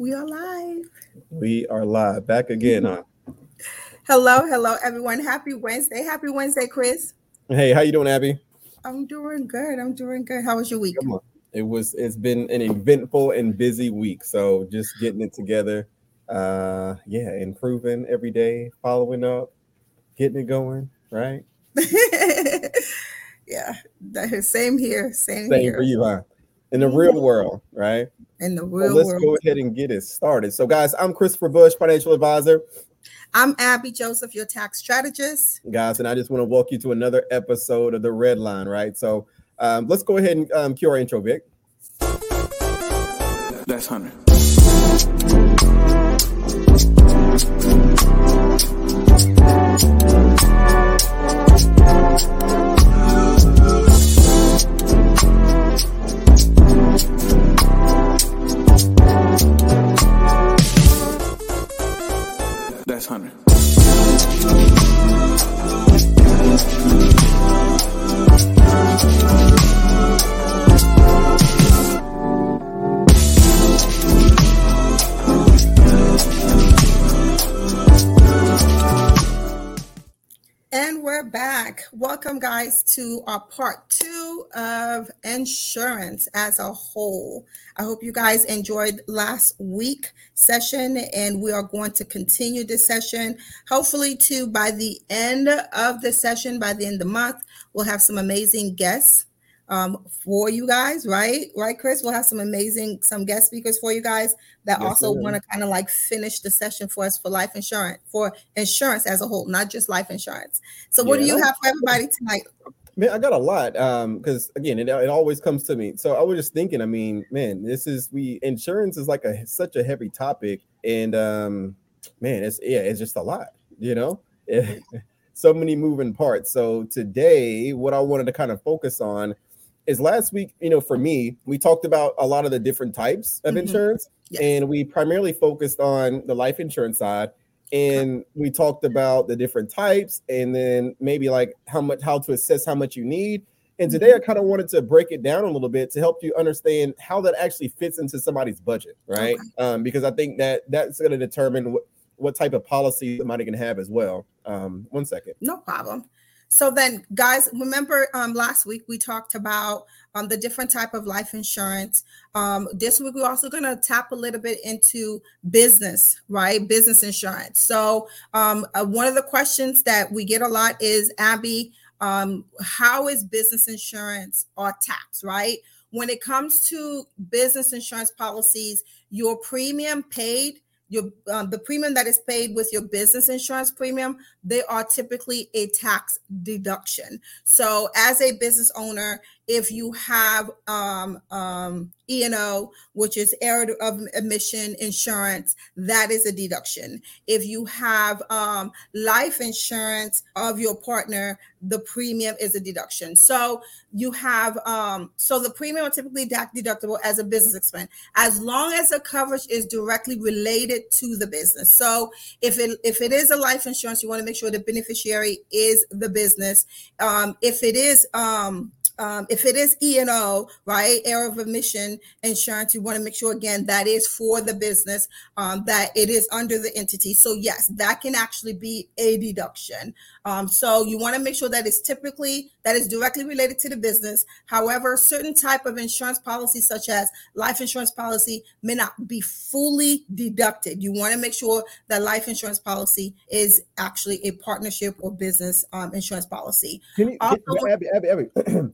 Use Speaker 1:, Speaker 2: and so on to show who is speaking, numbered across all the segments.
Speaker 1: We are live.
Speaker 2: We are live. Back again, huh?
Speaker 1: Hello, hello, everyone. Happy Wednesday. Happy Wednesday, Chris.
Speaker 2: Hey, how you doing, Abby?
Speaker 1: I'm doing good. I'm doing good. How was your week?
Speaker 2: It was. It's been an eventful and busy week. So just getting it together. Uh, yeah, improving every day, following up, getting it going. Right.
Speaker 1: yeah, same here. Same,
Speaker 2: same
Speaker 1: here.
Speaker 2: for you, huh? In the real world, right?
Speaker 1: In the real
Speaker 2: well, let's
Speaker 1: world.
Speaker 2: go ahead and get it started. So, guys, I'm Christopher Bush, financial advisor.
Speaker 1: I'm Abby Joseph, your tax strategist.
Speaker 2: Guys, and I just want to walk you to another episode of the Red Line, right? So, um, let's go ahead and um, cue our intro, Vic.
Speaker 3: That's Hunter. That's Hunter.
Speaker 1: We're back. Welcome, guys, to our part two of insurance as a whole. I hope you guys enjoyed last week session, and we are going to continue this session. Hopefully, to by the end of the session, by the end of the month, we'll have some amazing guests um, for you guys, right? Right, Chris? We'll have some amazing some guest speakers for you guys that
Speaker 2: Yes,
Speaker 1: also want to kind of like finish the session for us for life insurance, for insurance as a whole, not just life insurance. So, what do you have for everybody tonight?
Speaker 2: Man, I got a lot. Um, because again, it, it always comes to me. So I was just thinking, I mean, man, this is we insurance is like a such a heavy topic, and um, man, it's yeah, it's just a lot, you know, so many moving parts. So today, what I wanted to kind of focus on is last week, you know, for me, we talked about a lot of the different types of
Speaker 1: Mhm.
Speaker 2: insurance,
Speaker 1: Yes.
Speaker 2: and we primarily focused on the life insurance side and we talked about the different types and then maybe like how much how to assess how much you need and today i kind of wanted to break it down a little bit to help you understand how that actually fits into somebody's budget right um, because i think that that's going to determine what, what type of policy somebody can have as well um, one second
Speaker 1: No problem. So then, guys, remember um, last week we talked about um, the different type of life insurance. Um, this week we're also going to tap a little bit into business, right? Business insurance. So um, uh, one of the questions that we get a lot is, Abby, um, how is business insurance or tax, right? When it comes to business insurance policies, your premium paid your um, the premium that is paid with your business insurance premium they are typically a tax deduction. So as a business owner if you have um, um, e&o which is error of omission insurance that is a deduction if you have um, life insurance of your partner the premium is a deduction so you have um, so the premium are typically deductible as a business expense as long as the coverage is directly related to the business. So if it if it is a life insurance, you want to make sure the beneficiary is the business. Um, if it is um, um, if it is E and O, right, error of omission insurance, you want to make sure again that is for the business, um, that it is under the entity. So yes, that can actually be a deduction. Um, so you want to make sure that it's typically that is directly related to the business. However, certain type of insurance policies, such as life insurance policy, may not be fully deducted. You want to make sure that life insurance policy is actually a partnership or business um, insurance policy.
Speaker 2: Can you,
Speaker 1: Also-
Speaker 2: can- Abby, Abby, Abby,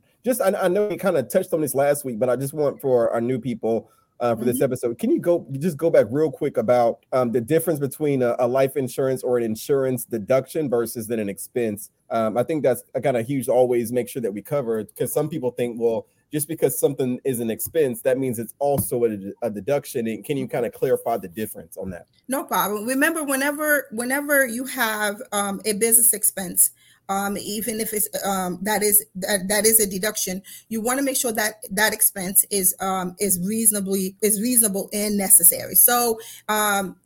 Speaker 2: just I, I know we kind of touched on this last week, but I just want for our new people uh, for this episode, can you go just go back real quick about um, the difference between a, a life insurance or an insurance deduction versus then an expense? Um, I think that's a kind of huge. Always make sure that we cover because some people think, well, just because something is an expense, that means it's also a, a deduction. And can you kind of clarify the difference on that?
Speaker 1: No problem. Remember, whenever whenever you have um, a business expense, um, even if it's um, that is that, that is a deduction, you want to make sure that that expense is um, is reasonably is reasonable and necessary. So um,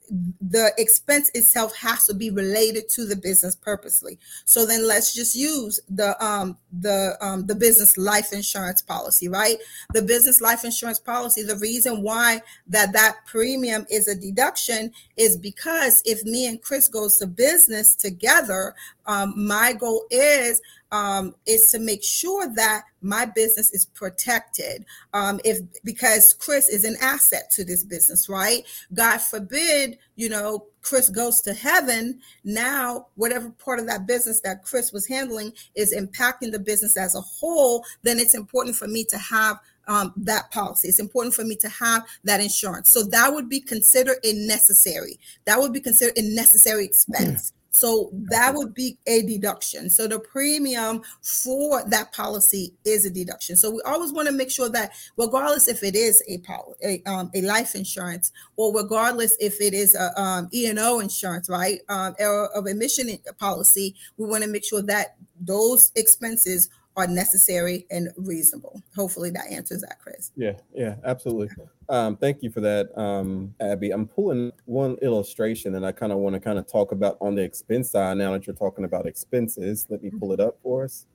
Speaker 1: the expense itself has to be related to the business purposely. So then let's just use the um the um the business life insurance policy, right? The business life insurance policy, the reason why that that premium is a deduction is because if me and Chris goes to business together, um, my goal is um, is to make sure that my business is protected. Um, if because Chris is an asset to this business, right? God forbid, you know, Chris goes to heaven. Now, whatever part of that business that Chris was handling is impacting the business as a whole, then it's important for me to have um, that policy. It's important for me to have that insurance. So that would be considered a necessary. That would be considered a necessary expense. So that would be a deduction. So the premium for that policy is a deduction. So we always want to make sure that, regardless if it is a a, um, a life insurance or regardless if it is a um, E&O insurance, right, um, of omission policy, we want to make sure that those expenses are necessary and reasonable. Hopefully that answers that, Chris.
Speaker 2: Yeah, yeah, absolutely. Um, thank you for that, um, Abby. I'm pulling one illustration and I kind of want to kind of talk about on the expense side now that you're talking about expenses. Let me pull it up for us.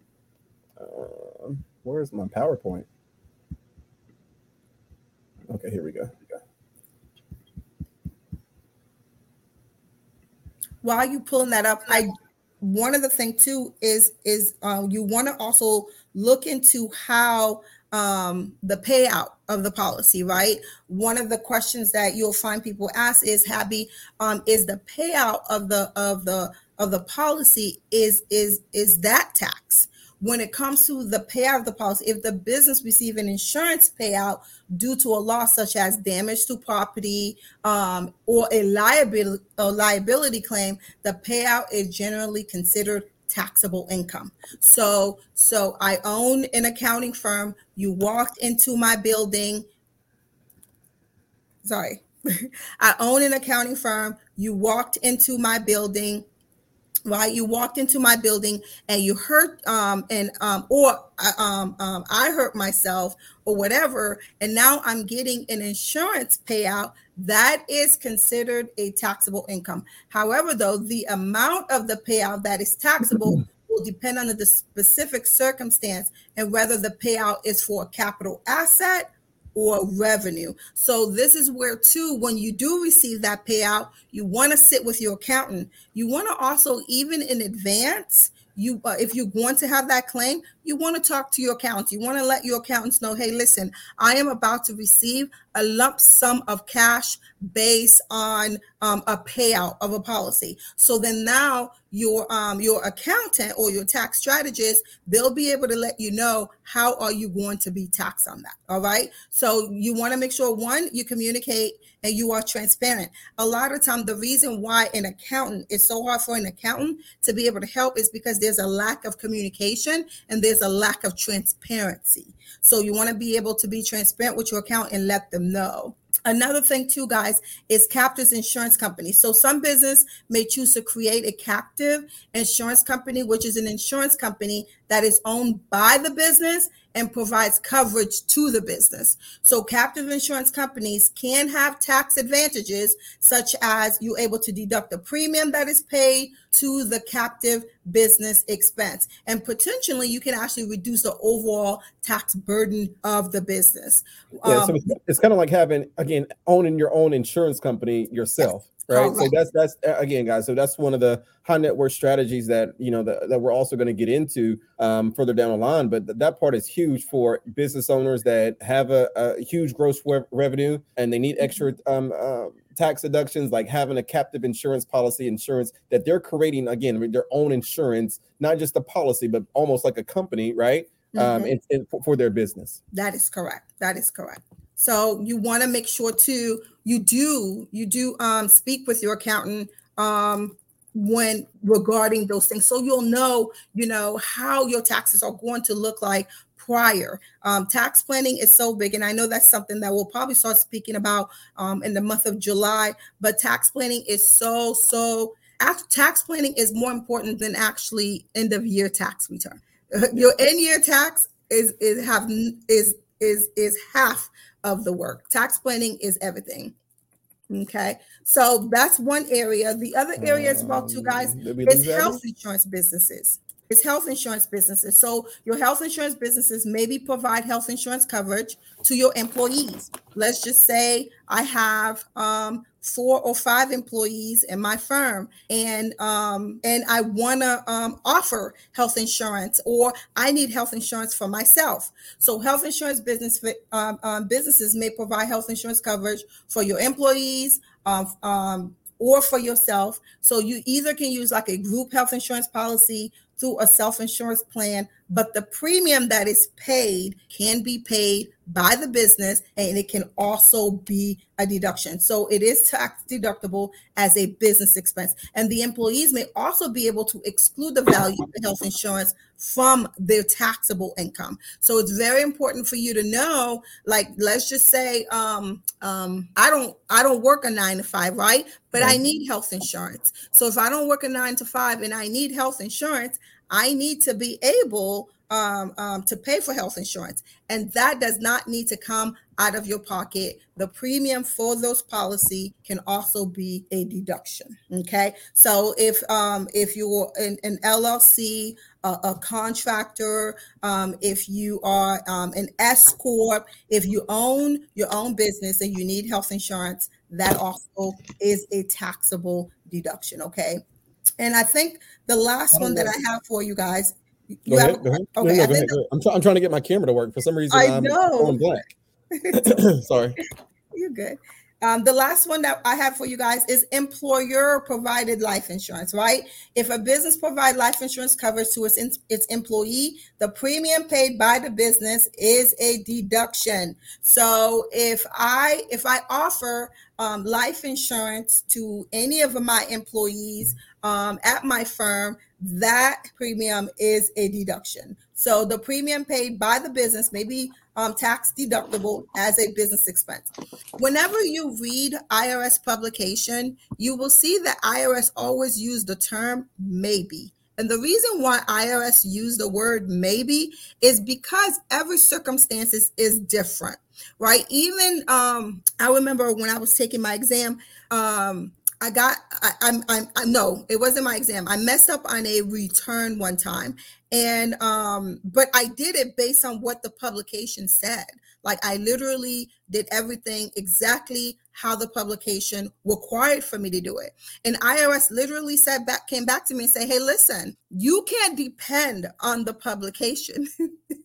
Speaker 2: Uh, where's my PowerPoint? Okay, here we go.
Speaker 1: While you pulling that up, I one of the thing too is is uh, you want to also look into how um, the payout of the policy, right? One of the questions that you'll find people ask is, "Abby, um, is the payout of the of the of the policy is is is that tax?" when it comes to the payout of the policy, if the business receive an insurance payout due to a loss such as damage to property um, or a liability a liability claim, the payout is generally considered taxable income. So so I own an accounting firm. You walked into my building. Sorry. I own an accounting firm. You walked into my building right you walked into my building and you hurt um and um or uh, um, um i hurt myself or whatever and now i'm getting an insurance payout that is considered a taxable income however though the amount of the payout that is taxable will depend on the specific circumstance and whether the payout is for a capital asset or revenue. So this is where too when you do receive that payout, you want to sit with your accountant. You want to also even in advance you uh, if you want to have that claim you want to talk to your accountants you want to let your accountants know hey listen i am about to receive a lump sum of cash based on um, a payout of a policy so then now your um, your accountant or your tax strategist they'll be able to let you know how are you going to be taxed on that all right so you want to make sure one you communicate and you are transparent. A lot of time, the reason why an accountant is so hard for an accountant to be able to help is because there's a lack of communication and there's a lack of transparency. So you want to be able to be transparent with your account and let them know. Another thing, too, guys, is captives insurance company. So some business may choose to create a captive insurance company, which is an insurance company that is owned by the business and provides coverage to the business. So captive insurance companies can have tax advantages, such as you're able to deduct the premium that is paid to the captive business expense. And potentially you can actually reduce the overall tax burden of the business.
Speaker 2: Yeah, um, so it's, it's kind of like having, again, owning your own insurance company yourself right? So that's that's again, guys. So that's one of the high net worth strategies that you know the, that we're also going to get into um, further down the line. But th- that part is huge for business owners that have a, a huge gross re- revenue and they need extra mm-hmm. um, uh, tax deductions, like having a captive insurance policy, insurance that they're creating again their own insurance, not just a policy, but almost like a company, right? Um, mm-hmm. Um, and, and for, for their business.
Speaker 1: That is correct. That is correct. So you want to make sure to you do you do um, speak with your accountant um, when regarding those things, so you'll know you know how your taxes are going to look like prior. Um, tax planning is so big, and I know that's something that we'll probably start speaking about um, in the month of July. But tax planning is so so. Tax planning is more important than actually end of year tax return. Your end year tax is is have is is is half of the work. Tax planning is everything. Okay, so that's one area. The other area as well, too, guys,
Speaker 2: Um,
Speaker 1: is health insurance businesses. It's health insurance businesses. So your health insurance businesses maybe provide health insurance coverage to your employees. Let's just say I have um, four or five employees in my firm, and um, and I want to um, offer health insurance, or I need health insurance for myself. So health insurance business um, um, businesses may provide health insurance coverage for your employees. Um, um, or for yourself. So you either can use like a group health insurance policy through a self insurance plan, but the premium that is paid can be paid by the business and it can also be a deduction. So it is tax deductible as a business expense. And the employees may also be able to exclude the value of the health insurance from their taxable income. So it's very important for you to know like let's just say um um I don't I don't work a 9 to 5, right? But I need health insurance. So if I don't work a 9 to 5 and I need health insurance, I need to be able um, um, to pay for health insurance. And that does not need to come out of your pocket. The premium for those policy can also be a deduction. Okay. So if um, if you're an, an LLC, a, a contractor, um, if you are um, an S corp, if you own your own business and you need health insurance, that also is a taxable deduction. Okay. And I think the last one that I have for you guys.
Speaker 2: Go
Speaker 1: have
Speaker 2: ahead. Go ahead.
Speaker 1: okay,
Speaker 2: no, no, go ahead, go I'm, try- I'm trying to get my camera to work. For some reason,
Speaker 1: I
Speaker 2: I'm
Speaker 1: know.
Speaker 2: going black. Sorry.
Speaker 1: You're good. Um, the last one that I have for you guys is employer provided life insurance, right? If a business provide life insurance coverage to its, its employee, the premium paid by the business is a deduction. So if I if I offer um, life insurance to any of my employees um, at my firm, that premium is a deduction. So the premium paid by the business may be um, tax deductible as a business expense. Whenever you read IRS publication, you will see that IRS always use the term maybe. And the reason why IRS use the word maybe is because every circumstances is different, right? Even um, I remember when I was taking my exam, um, I got I, I'm I'm I, no, it wasn't my exam. I messed up on a return one time, and um, but I did it based on what the publication said. Like I literally did everything exactly how the publication required for me to do it. And IRS literally said back came back to me and said, "Hey, listen, you can't depend on the publication."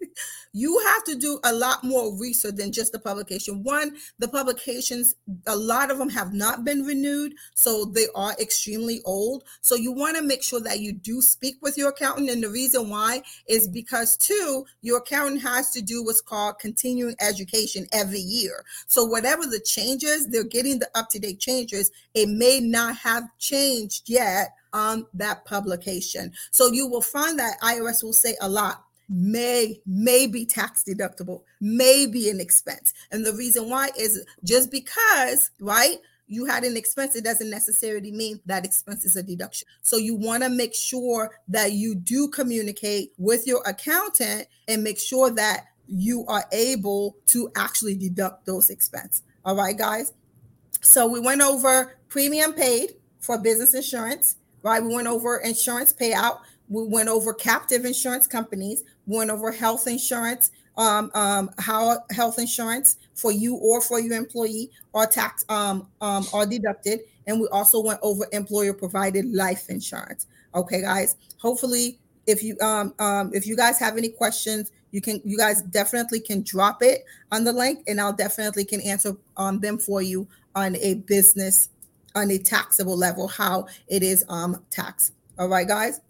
Speaker 1: you have to do a lot more research than just the publication. One, the publications, a lot of them have not been renewed, so they are extremely old. So you want to make sure that you do speak with your accountant. And the reason why is because, two, your accountant has to do what's called continuing education every year. So whatever the changes, they're getting the up to date changes. It may not have changed yet on that publication. So you will find that IRS will say a lot may may be tax deductible may be an expense. And the reason why is just because right you had an expense it doesn't necessarily mean that expense is a deduction. So you want to make sure that you do communicate with your accountant and make sure that you are able to actually deduct those expenses all right guys? So we went over premium paid for business insurance right? We went over insurance payout we went over captive insurance companies we went over health insurance um, um, how health insurance for you or for your employee are tax um, um, are deducted. And we also went over employer provided life insurance. Okay guys? Hopefully if you um, um, if you guys have any questions you can you guys definitely can drop it on the link and i'll definitely can answer on them for you on a business on a taxable level how it is um taxed. All right guys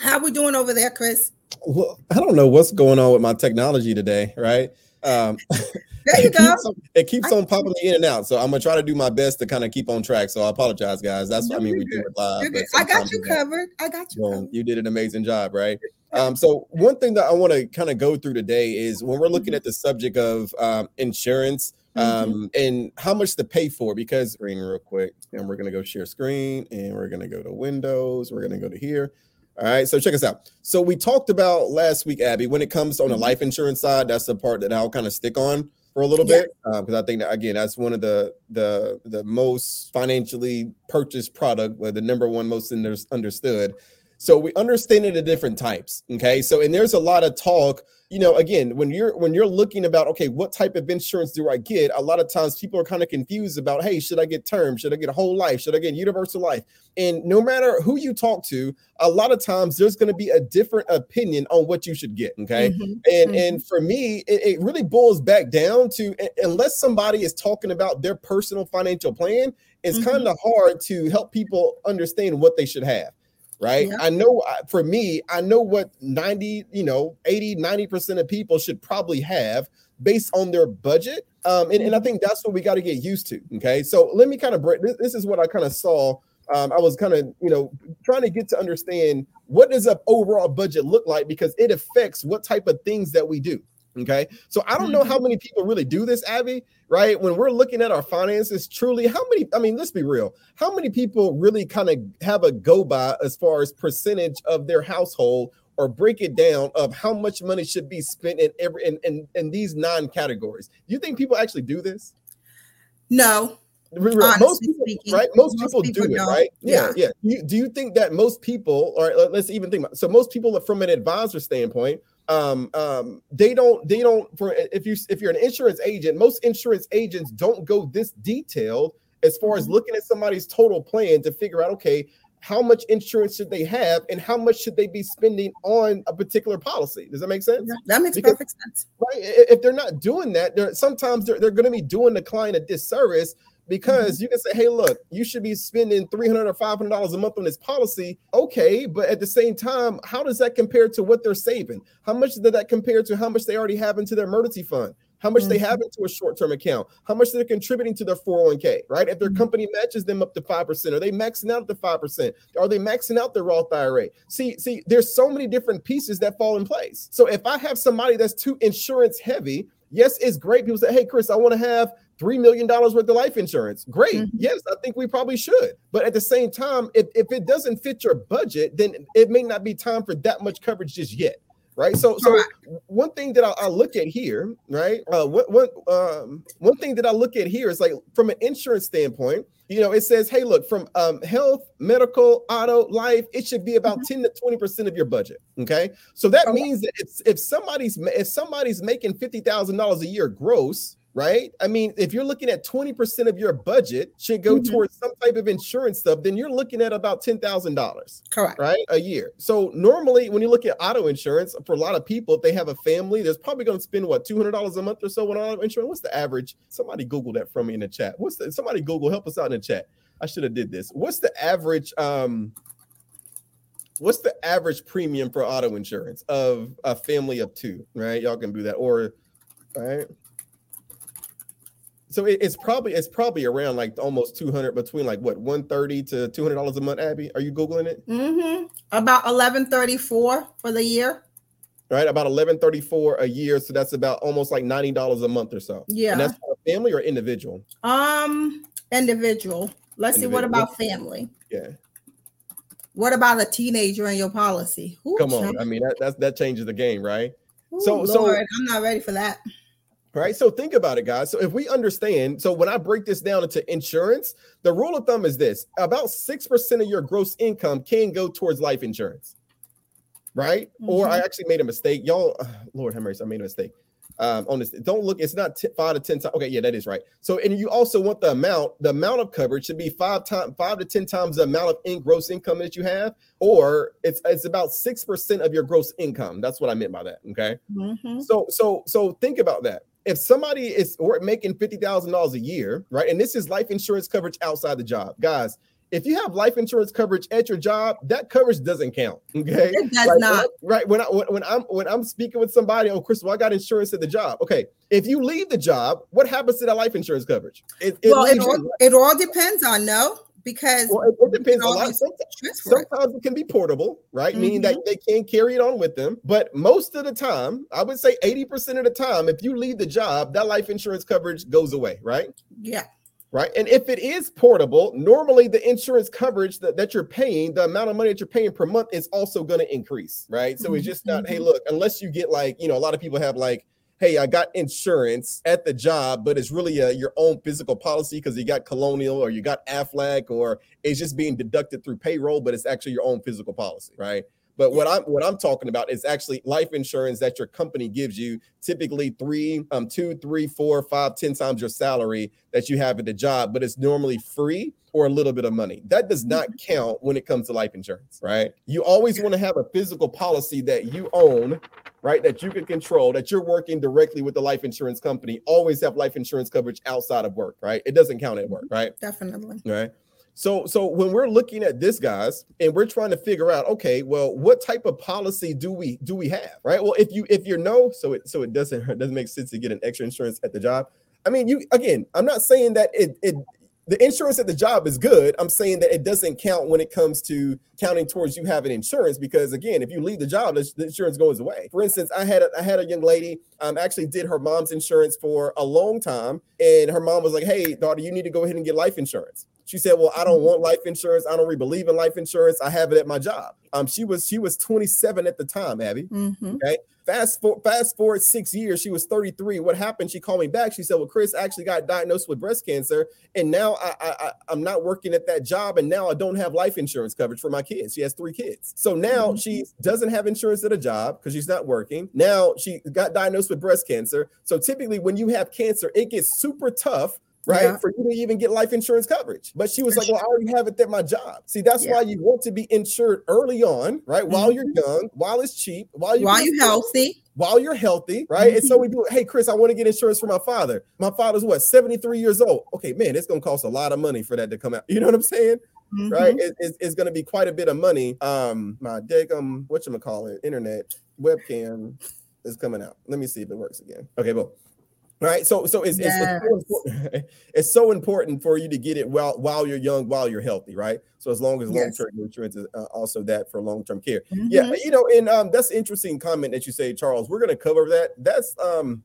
Speaker 1: how we doing over there chris
Speaker 2: Well, I don't know what's going on with my technology today, right? Um,
Speaker 1: there you
Speaker 2: it
Speaker 1: go
Speaker 2: keeps on, it keeps on popping in and out, so I'm gonna try to do my best to kind of keep on track. So I apologize, guys. That's
Speaker 1: No,
Speaker 2: I mean we do it live.
Speaker 1: You're
Speaker 2: but
Speaker 1: good. i got you covered i got you
Speaker 2: Well,
Speaker 1: covered.
Speaker 2: you did an amazing job, right? Um, so one thing that I want to kind of go through today is when we're looking at the subject of um, insurance um, and how much to pay for. Because screen real quick, and we're gonna go share screen, and we're gonna go to Windows. We're gonna go to here. All right, so check us out. So we talked about last week, Abby, when it comes on the
Speaker 1: Mhm.
Speaker 2: life insurance side, that's the part that I'll kind of stick on. for a little yeah. bit because um, I think that again that's one of the the the most financially purchased product, where the number one most understood. So we understand it the different types. Okay, so and there's a lot of talk you know again when you're when you're looking about okay what type of insurance do i get a lot of times people are kind of confused about hey should i get term should i get a whole life should i get universal life and no matter who you talk to a lot of times there's going to be a different opinion on what you should get okay mm-hmm. and mm-hmm. and for me it, it really boils back down to unless somebody is talking about their personal financial plan it's mm-hmm. kind of hard to help people understand what they should have right? Yeah. I know for me, I know what 90, you know, 80, 90% of people should probably have based on their budget. Um, and, and I think that's what we got to get used to. Okay. So let me kind of break this, this is what I kind of saw. Um, I was kind of, you know, trying to get to understand what does an overall budget look like because it affects what type of things that we do. Okay. So I don't know how mm-hmm. many people really do this, Abby, right? When we're looking at our finances, truly, how many, I mean, let's be real, how many people really kind of have a go by as far as percentage of their household or break it down of how much money should be spent in every in, in, in these nine categories? Do you think people actually do this?
Speaker 1: No.
Speaker 2: Most people, speaking, right? Most, most people, people, do don't. it, right? Yeah, yeah. yeah. You, do you think that most people, or let's even think about so most people from an advisor standpoint um, um, they don't they don't for if you if you're an insurance agent, most insurance agents don't go this detailed as far as mm-hmm. looking at somebody's total plan to figure out okay how much insurance should they have and how much should they be spending on a particular policy. Does that make sense? Yeah,
Speaker 1: that makes because, perfect sense.
Speaker 2: Right if they're not doing that they're sometimes they're, they're going to be doing the client a disservice because mm-hmm. you can say, hey, look, you should be spending 300 or 500 dollars a month on this policy. Okay, but at the same time, how does that compare to what they're saving? How much does that compare to how much they already have into their emergency fund? How much mm-hmm. they have into a short-term account? How much they're contributing to their 401k, right? If their mm-hmm. company matches them up to 5%, are they maxing out at the 5%? Are they maxing out their Roth IRA? See, see, there's so many different pieces that fall in place. So if I have somebody that's too insurance heavy, yes, it's great. People say, hey, Chris, I want to have $3 million worth of life insurance. Great. Mm-hmm. Yes, I think we probably should. But at the same time, if, if it doesn't fit your budget, then it may not be time for that much coverage just yet. Right. So, so one thing that I, I look at here, right? Uh, what, what, um, one thing that I look at here is like from an insurance standpoint, you know, it says, hey, look, from um, health, medical, auto, life, it should be about mm-hmm. 10 to 20 percent of your budget. Okay, so that okay. means that if, if somebody's if somebody's making fifty thousand dollars a year gross, right? I mean, if you're looking at 20% of your budget should go mm-hmm. towards some type of insurance stuff, then you're looking at about $10,000.
Speaker 1: Correct.
Speaker 2: Right? A year. So normally when you look at auto insurance, for a lot of people, if they have a family, there's probably going to spend what $200 a month or so on auto insurance. What's the average? Somebody Google that from me in the chat. What's the somebody Google help us out in the chat. I should have did this. What's the average um what's the average premium for auto insurance of a family of two, right? Y'all can do that or right? So it, it's probably it's probably around like almost 200 between like what 130 to 200 dollars a month abby? Are you googling it?
Speaker 1: Mm-hmm. about 1134 for the year.
Speaker 2: Right about 1134 a year so that's about almost like 90 dollars a month or so.
Speaker 1: Yeah.
Speaker 2: And that's family or individual?
Speaker 1: Um individual. Let's individual. see what about family?
Speaker 2: Yeah.
Speaker 1: What about a teenager in your policy?
Speaker 2: Ooh, come on i mean that that's, that changes the game right?
Speaker 1: Ooh, so Lord, so i'm not ready for that
Speaker 2: Right. So think about it, guys. So if we understand, so when I break this down into insurance, the rule of thumb is this about 6% of your gross income can go towards life insurance. Right. Mm-hmm. Or I mm-hmm. actually made a mistake. Y'all, Lord have mercy, I made a mistake. Um, on this, don't look, it's not t- five to 10 times. Okay, yeah, that is right. So, and you also want the amount, the amount of coverage should be five times, five to 10 times the amount of in gross income that you have, or it's it's about six percent of your gross income. That's what I meant by that. Okay. Mm-hmm. So, so, so think about that if somebody is making fifty thousand dollars a year, right, and this is life insurance coverage outside the job, guys. If you have life insurance coverage at your job, that coverage doesn't count. Okay,
Speaker 1: it does not.
Speaker 2: right when I when I'm when I'm speaking with somebody, oh, Crystal, I got insurance at the job. Okay, if you leave the job, what happens to that life insurance coverage?
Speaker 1: It, it well, it all, it all depends on no because
Speaker 2: well, it, it depends a lot. Sometimes, sometimes it can be portable, right? Mm-hmm. Meaning that mm-hmm. they can carry it on with them. But most of the time, I would say 80% of the time, if you leave the job, that life insurance coverage goes away, right?
Speaker 1: Yeah.
Speaker 2: Right. And if it is portable, normally the insurance coverage that, that you're paying, the amount of money that you're paying per month is also going to increase. Right. So mm-hmm. it's just not, hey, mm-hmm. look, unless you get like, you know, a lot of people have like hey, I got insurance at the job, but it's really a, your own physical policy because you got Colonial or you got Aflac or it's just being deducted through payroll, but it's actually your own physical policy, right? But what I'm what I'm talking about is actually life insurance that your company gives you, typically three, um, two, three, four, five, ten times your salary that you have at the job, but it's normally free or a little bit of money. That does not count when it comes to life insurance, right? You always want to have a physical policy that you own, right? That you can control, that you're working directly with the life insurance company. Always have life insurance coverage outside of work, right? It doesn't count at work, right?
Speaker 1: Definitely.
Speaker 2: Right. So, so when we're looking at this, guys, and we're trying to figure out, okay, well, what type of policy do we do we have, right? Well, if you if you're no, so it so it doesn't it doesn't make sense to get an extra insurance at the job. I mean, you again, I'm not saying that it it the insurance at the job is good. I'm saying that it doesn't count when it comes to counting towards you having insurance because again, if you leave the job, the, insurance goes away. For instance, I had a, I had a young lady um actually did her mom's insurance for a long time, and her mom was like, "Hey, daughter, you need to go ahead and get life insurance." She said, "Well, I don't mm-hmm. want life insurance. I don't really believe in life insurance. I have it at my job." Um, she was she was 27 at the time, Abby. Mm-hmm. Okay. Fast for, fast forward six years, she was 33. What happened? She called me back. She said, "Well, Chris actually got diagnosed with breast cancer, and now I, I, I am not working at that job, and now I don't have life insurance coverage for my kids. She has three kids, so now mm-hmm. she doesn't have insurance at a job because she's not working. Now she got diagnosed with breast cancer. So typically, when you have cancer, it gets super tough right? Yeah. For you to even get life insurance coverage. But she was For like, sure. Well, I already have it at my job. See, that's yeah. why you want to be insured early on, right? Mm-hmm. While you're young, while it's cheap, while
Speaker 1: you while you're healthy.
Speaker 2: While you're healthy, right? Mm-hmm. And so mm-hmm. we do, hey, Chris, I want to get insurance for my father. My father's what, 73 years old? Okay, man, it's gonna cost a lot of money for that to come out. You know what I'm saying? Mm-hmm. Right? It, it's, it's gonna be quite a bit of money. Um, my dig um, what you call it, internet webcam is coming out. Let me see if it works again. Okay, well right? So so it's, yes. it's, so it's, so important for you to get it while while you're young while you're healthy right? So as long as long-term insurance is uh, also that for long-term care. Mm-hmm. yeah you know and um that's interesting comment that you say charles. We're going to cover that. That's um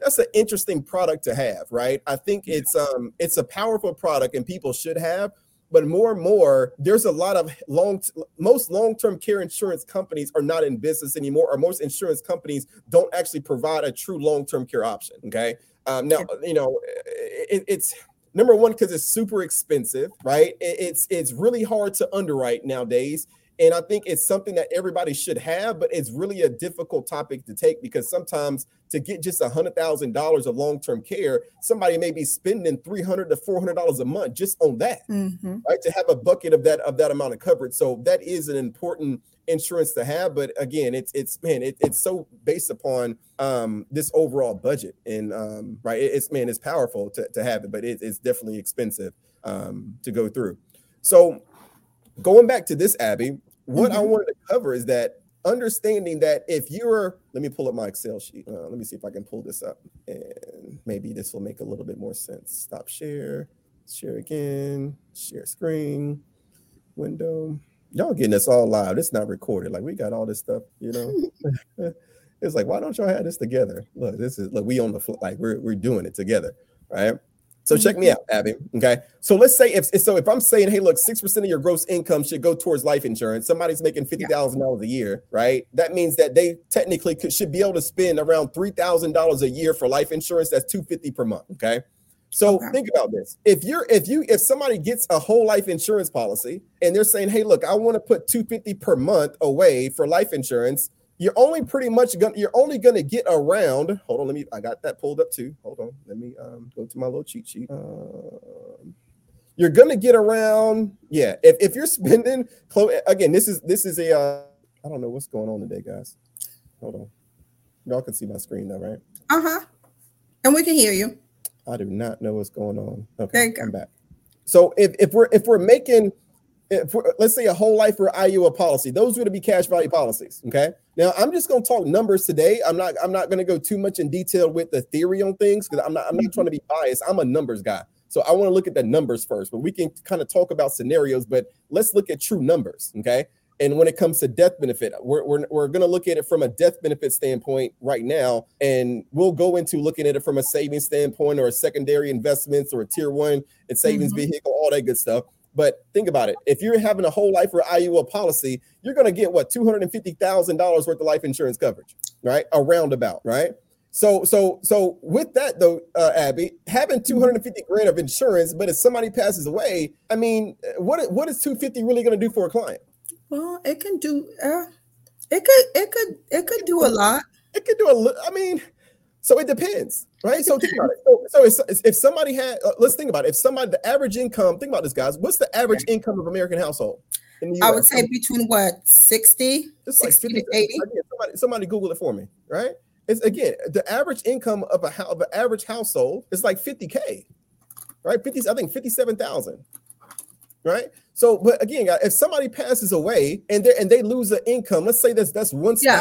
Speaker 2: that's an interesting product to have right? I think it's um it's a powerful product and people should have but more and more there's a lot of long most long-term care insurance companies are not in business anymore or most insurance companies don't actually provide a true long-term care option okay? Um, now you know it, it's number one because it's super expensive right? It, it's it's really hard to underwrite nowadays and I think it's something that everybody should have, but it's really a difficult topic to take because sometimes to get just a hundred thousand dollars of long-term care, somebody may be spending three hundred to four hundred dollars a month just on that, mm-hmm. right? To have a bucket of that of that amount of coverage. So that is an important insurance to have. But again, it's it's man, it, it's so based upon um this overall budget. And um, right, it, it's man, it's powerful to, to have it, but it, it's definitely expensive um to go through. So going back to this, Abby, what mm-hmm. I wanted to cover is that understanding that if you're, let me pull up my Excel sheet. Uh, let me see if I can pull this up, and maybe this will make a little bit more sense. Stop share, share again, share screen, window. Y'all getting this all live. It's not recorded. Like we got all this stuff, you know. it's like, why don't y'all have this together? Look, this is look, we on the like we're we're doing it together, right? So check me mm-hmm. out, Abby. Okay. So let's say if so, if I'm saying, hey, look, six percent of your gross income should go towards life insurance. Somebody's making fifty thousand dollars a year, right? That means that they technically could, should be able to spend around three thousand dollars a year for life insurance. That's two fifty per month. Okay. So okay. think about this. If you're if you if somebody gets a whole life insurance policy and they're saying, hey, look, I want to put 250 per month away for life insurance, you're only pretty much gonna you're only gonna get around. Hold on, let me. I got that pulled up too. Hold on, let me um, go to my little cheat sheet. Um, you're gonna get around. Yeah, if, if you're spending again, this is this is a. Uh, I don't know what's going on today, guys. Hold on, y'all can see my screen though right?
Speaker 1: Uh huh. And we can hear you.
Speaker 2: I do not know what's going on. Okay, I'm back. So if, if we're if we're making for, let's say a whole life or IUL policy, those would be cash value policies. Okay. Now I'm just going to talk numbers today. I'm not I'm not going to go too much in detail with the theory on things because I'm not I'm not trying to be biased. I'm a numbers guy. So I want to look at the numbers first, but we can kind of talk about scenarios, but let's look at true numbers. Okay. And when it comes to death benefit, we're, we're, we're going to look at it from a death benefit standpoint right now. And we'll go into looking at it from a savings standpoint or a secondary investments or a tier one and savings mm-hmm. vehicle, all that good stuff. But think about it. If you're having a whole life or IUL policy, you're going to get what $250,000 worth of life insurance coverage, right? A roundabout, right? So so so with that though, uh, Abby, having
Speaker 1: Mm-hmm.
Speaker 2: 250 grand of insurance, but if somebody passes away, I mean, what what is 250 really going to do for a client?
Speaker 1: Well, it can do. Uh, it could. It could. It could do a lot.
Speaker 2: It could do a li- I mean, so it depends, right? So think about it. So, so it's- if somebody had, uh, let's think about it. If somebody, the average income, think about this, guys. What's the average income of American household? The
Speaker 1: I would say between what 60,
Speaker 2: It's like
Speaker 1: 60
Speaker 2: 50
Speaker 1: to 80.
Speaker 2: Again, somebody, somebody Google it for me, right? It's again the average income of a of an average household is like 50k, right? 50, I think 57,000, right? So, but again, if somebody passes away and they and they lose an income, let's say that's that's one
Speaker 1: Yeah.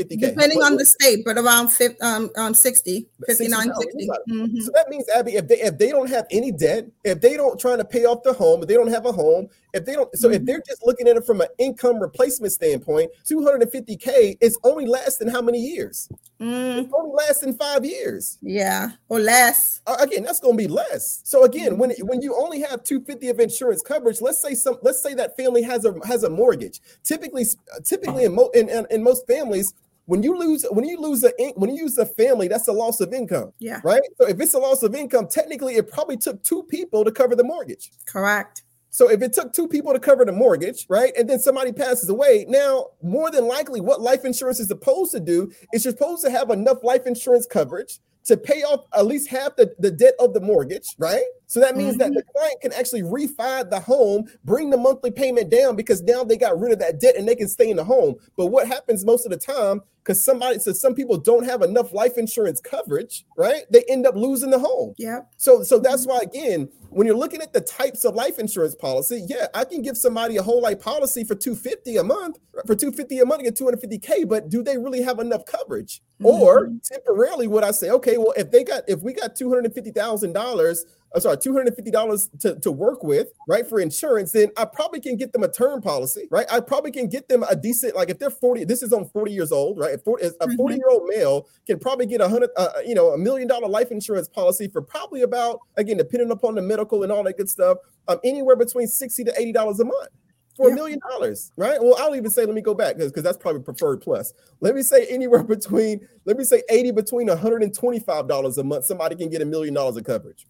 Speaker 2: Spouse is 50k.
Speaker 1: Depending
Speaker 2: What-
Speaker 1: on the state, but around 50, um, um 60, 59, 60.
Speaker 2: think about
Speaker 1: Mhm.
Speaker 2: So that means Abby, if they if they don't have any debt, if they don't trying to pay off the home, if they don't have a home, if they don't, so if
Speaker 1: Mhm.
Speaker 2: they're just looking at it from an income replacement standpoint, 250k is only lasting how many years?
Speaker 1: Mm,
Speaker 2: It's only lasting five years.
Speaker 1: yeah, or less.
Speaker 2: Uh, again, that's going to be less. So again, when when you only have 250 of insurance coverage, let's say some, let's say that family has a has a mortgage. Typically, typically in, mo, in, in, in most families, when you lose when you lose a in- when you use a family, that's a loss of income,
Speaker 1: Yeah,
Speaker 2: right? So if it's a loss of income, technically it probably took two people to cover the mortgage.
Speaker 1: correct.
Speaker 2: So if it took two people to cover the mortgage, right, and then somebody passes away, now more than likely, what life insurance is supposed to do is you're supposed to have enough life insurance coverage to pay off at least half the, the debt of the mortgage, right? So that means that mm-hmm. the client can actually refi the home, bring the monthly payment down because now they got rid of that debt and they can stay in the home. But what happens most of the time, because somebody so some people don't have enough life insurance coverage, right? They end up losing the home.
Speaker 1: Yeah.
Speaker 2: So, so mm-hmm. that's why again, when you're looking at the types of life insurance policy, yeah, I can give somebody a whole life policy for 250 a month, for 250 a month, get 250k, but do they really have enough coverage? Mm-hmm. Or temporarily, would I say, okay, well, if they got if we got $250,000, I'm sorry, $250 to, to work with, right, for insurance, then I probably can get them a term policy, right? I probably can get them a decent, like if they're 40, this is on 40 years old, right? If 40, a
Speaker 1: Mhm.
Speaker 2: 40 year old male can probably get a hundred, uh, you know, a million dollar life insurance policy for probably about, again, depending upon the medical and all that good stuff, um, anywhere between 60 to $80 a month for a
Speaker 1: Yeah.
Speaker 2: million dollars, right? Well, I'll even say, let me go back because that's probably preferred plus. Let me say anywhere between, let me say 80 between $125 a month, somebody can get a million dollars of coverage.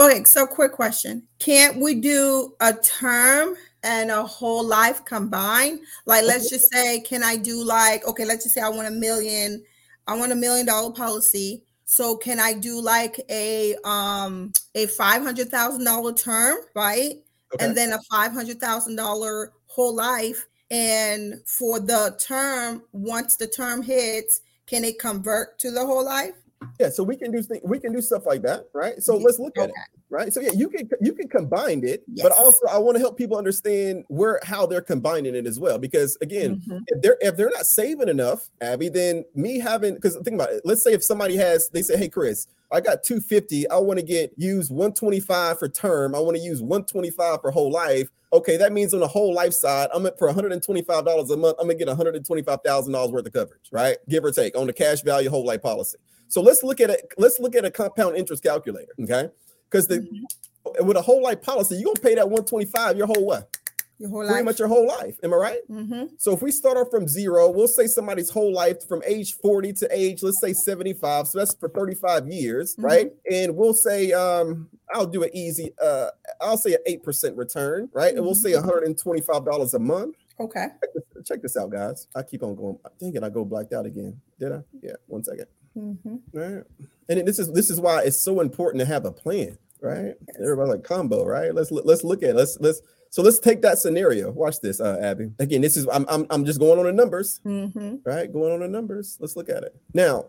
Speaker 1: Okay, so quick question. Can't we do a term and a whole life combined? Like, let's just say, can I do like, okay, let's just say I want a million, I want a million dollar policy. So can I do like a um a five hundred thousand dollar term, right?
Speaker 2: Okay.
Speaker 1: And then a five hundred thousand dollar whole life. And for the term, once the term hits, can it convert to the whole life?
Speaker 2: Yeah, so we can do thi- we can do stuff like that, right? So
Speaker 1: Ye-
Speaker 2: let's look at it, right? So yeah, you can you can combine it,
Speaker 1: Yes.
Speaker 2: but also I want to help people understand where how they're combining it as well. Because again,
Speaker 1: Mhm.
Speaker 2: if they're if they're not saving enough, Abby, then me having because think about it. Let's say if somebody has they say, hey Chris, I got 250, I want to get use 125 for term, I want to use 125 for whole life. Okay, that means on the whole life side, I'm at for $125 a month, I'm gonna get $125,000 worth of coverage, right? Give or take on the cash value whole life policy. So let's look at it. Let's look at a compound interest calculator, okay? Because the
Speaker 1: Mhm.
Speaker 2: with a whole life policy, you're gonna pay that 125 your whole what?
Speaker 1: Your whole life.
Speaker 2: Pretty
Speaker 1: life.
Speaker 2: much your whole life. Am I right?
Speaker 1: hmm
Speaker 2: So if we start off from zero, we'll say somebody's whole life from age 40 to age, let's say 75. So that's for 35 years,
Speaker 1: Mhm.
Speaker 2: right? And we'll say um, I'll do it easy. Uh, I'll say an 8% return, right? And we'll say $125 a month.
Speaker 1: Okay.
Speaker 2: Check this, check this out, guys. I keep on going. I think I go blacked out again. Did I? Yeah, one second.
Speaker 1: Hmm
Speaker 2: Right. And this is this is why it's so important to have a plan, right? Everybody like combo, right? Let's look- let's look at it. let's let's so let's take that scenario. Watch this, uh, Abby. Again, this is I'm I'm I'm just going on the numbers,
Speaker 1: hmm
Speaker 2: right? Going on the numbers. Let's look at it now.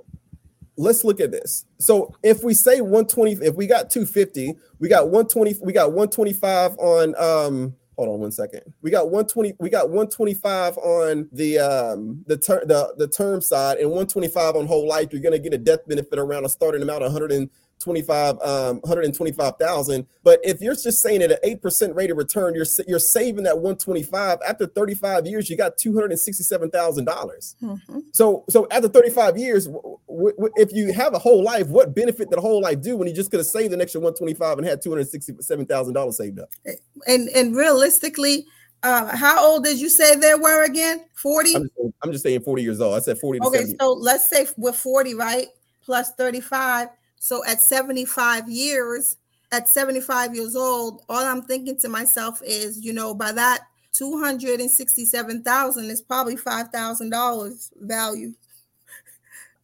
Speaker 2: Let's look at this. So if we say 120, if we got 250, we got 120, we got 125 on um hold on one second. We got 120, we got 125 on the um the term the, the term side and 125 on whole life. You're gonna get a death benefit around a starting amount of 125 um 125,000. But if you're just saying at an 8% rate of return, you're you're saving that 125 after 35 years, you got $267,000.
Speaker 1: hmm
Speaker 2: So, so after 35 years, w- w- if you have a whole life, what benefit did a whole life do when you just could have saved an extra 125 and had $267,000 saved up?
Speaker 1: And and realistically, uh, how old did you say they were again? 40?
Speaker 2: I'm just, I'm just saying 40 years old. I said 40
Speaker 1: Okay,
Speaker 2: 70.
Speaker 1: so let's say we're 40, right? plus 35. So at 75 years, at 75 years old, all I'm thinking to myself is, you know, by that 267,000 is probably $5,000 value.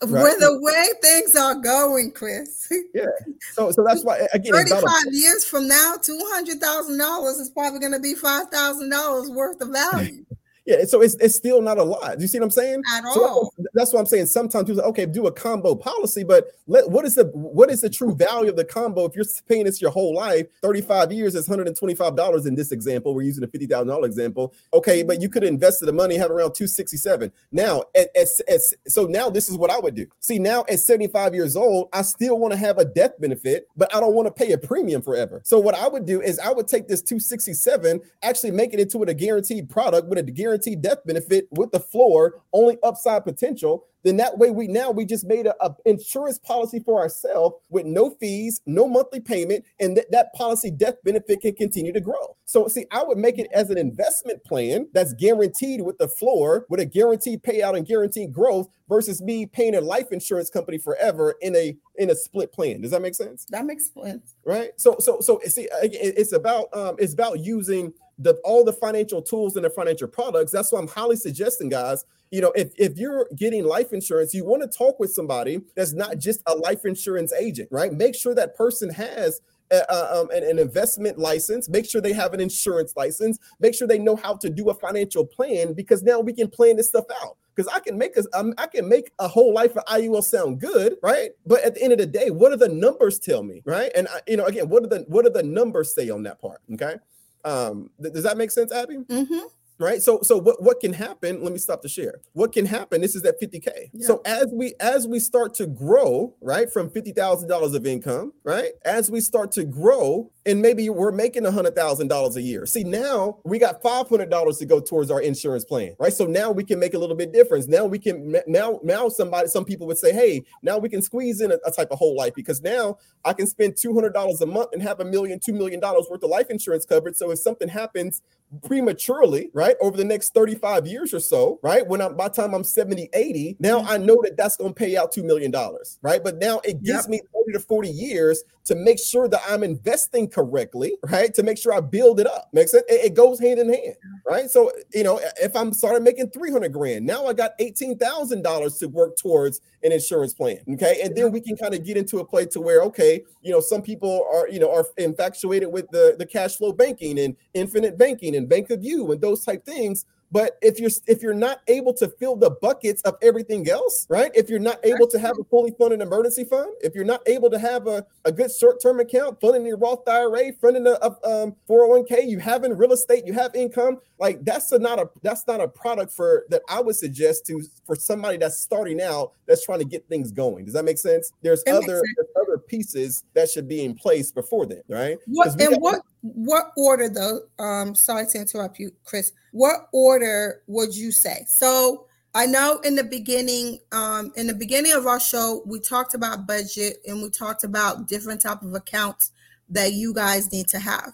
Speaker 1: Right. With the way things are going, Chris.
Speaker 2: Yeah. So so that's why again
Speaker 1: 35 years from now, $200,000 is probably going to be $5,000 worth of value.
Speaker 2: Yeah, so it's, it's still not a lot. Do you see what I'm saying?
Speaker 1: At
Speaker 2: so
Speaker 1: all.
Speaker 2: That's what I'm saying. Sometimes people say, okay, do a combo policy, but let, what is the what is the true value of the combo? If you're paying this your whole life, 35 years is $125 in this example. We're using a $50,000 example. Okay, but you could have invested the money, have around 267. Now, at, at, at, so now this is what I would do. See, now at 75 years old, I still want to have a death benefit, but I don't want to pay a premium forever. So what I would do is I would take this 267, actually make it into a guaranteed product with a guaranteed guaranteed death benefit with the floor, only upside potential, then that way we now we just made a, a insurance policy for ourselves with no fees, no monthly payment, and th- that policy death benefit can continue to grow. So see, I would make it as an investment plan that's guaranteed with the floor, with a guaranteed payout and guaranteed growth, versus me paying a life insurance company forever in a in a split plan. Does that make sense?
Speaker 1: That makes sense.
Speaker 2: Right. So so so see, it's about um it's about using the all the financial tools and the financial products. That's why I'm highly suggesting, guys. You know, if, if you're getting life insurance, you want to talk with somebody that's not just a life insurance agent, right? Make sure that person has a, um, an, an, investment license, make sure they have an insurance license, make sure they know how to do a financial plan because now we can plan this stuff out. Because I can make a, um, I can make a whole life of IUL sound good, right? But at the end of the day, what do the numbers tell me, right? And I, you know, again, what do the what do the numbers say on that part? Okay, um, th- does that make sense, Abby?
Speaker 1: Mm-hmm
Speaker 2: right so so what, what can happen let me stop the share what can happen this is at 50k yeah. so as we as we start to grow right from $50000 of income right as we start to grow and maybe we're making $100000 a year see now we got $500 to go towards our insurance plan right so now we can make a little bit difference now we can now now somebody some people would say hey now we can squeeze in a, a type of whole life because now i can spend $200 a month and have a million two million dollars worth of life insurance coverage so if something happens prematurely, right? Over the next 35 years or so, right? When I'm by the time I'm 70, 80, now. I know that that's going to pay out $2 million, right? But now it gives yep. me 30 to 40 years to make sure that I'm investing correctly, right? To make sure I build it up. Makes sense? It, it goes hand in hand, right? So, you know, if I'm starting making 300 grand, now I got $18,000 to work towards an insurance plan. Okay. And then we can kind of get into a place to where, okay, you know, some people are, you know, are infatuated with the, the cash flow banking and infinite banking and bank of you and those type things. But if you're if you're not able to fill the buckets of everything else, right? If you're not able to have a fully funded emergency fund, if you're not able to have a, a good short-term account, funding your Roth IRA, funding a, a um, 401k, you have in real estate, you have income, like that's a, not a that's not a product for that I would suggest to for somebody that's starting out that's trying to get things going. Does that make sense? There's it other sense. other pieces that should be in place before then, right?
Speaker 1: What and what what order though? Um, sorry to interrupt you, Chris. What order would you say? So I know in the beginning, um, in the beginning of our show, we talked about budget and we talked about different type of accounts that you guys need to have.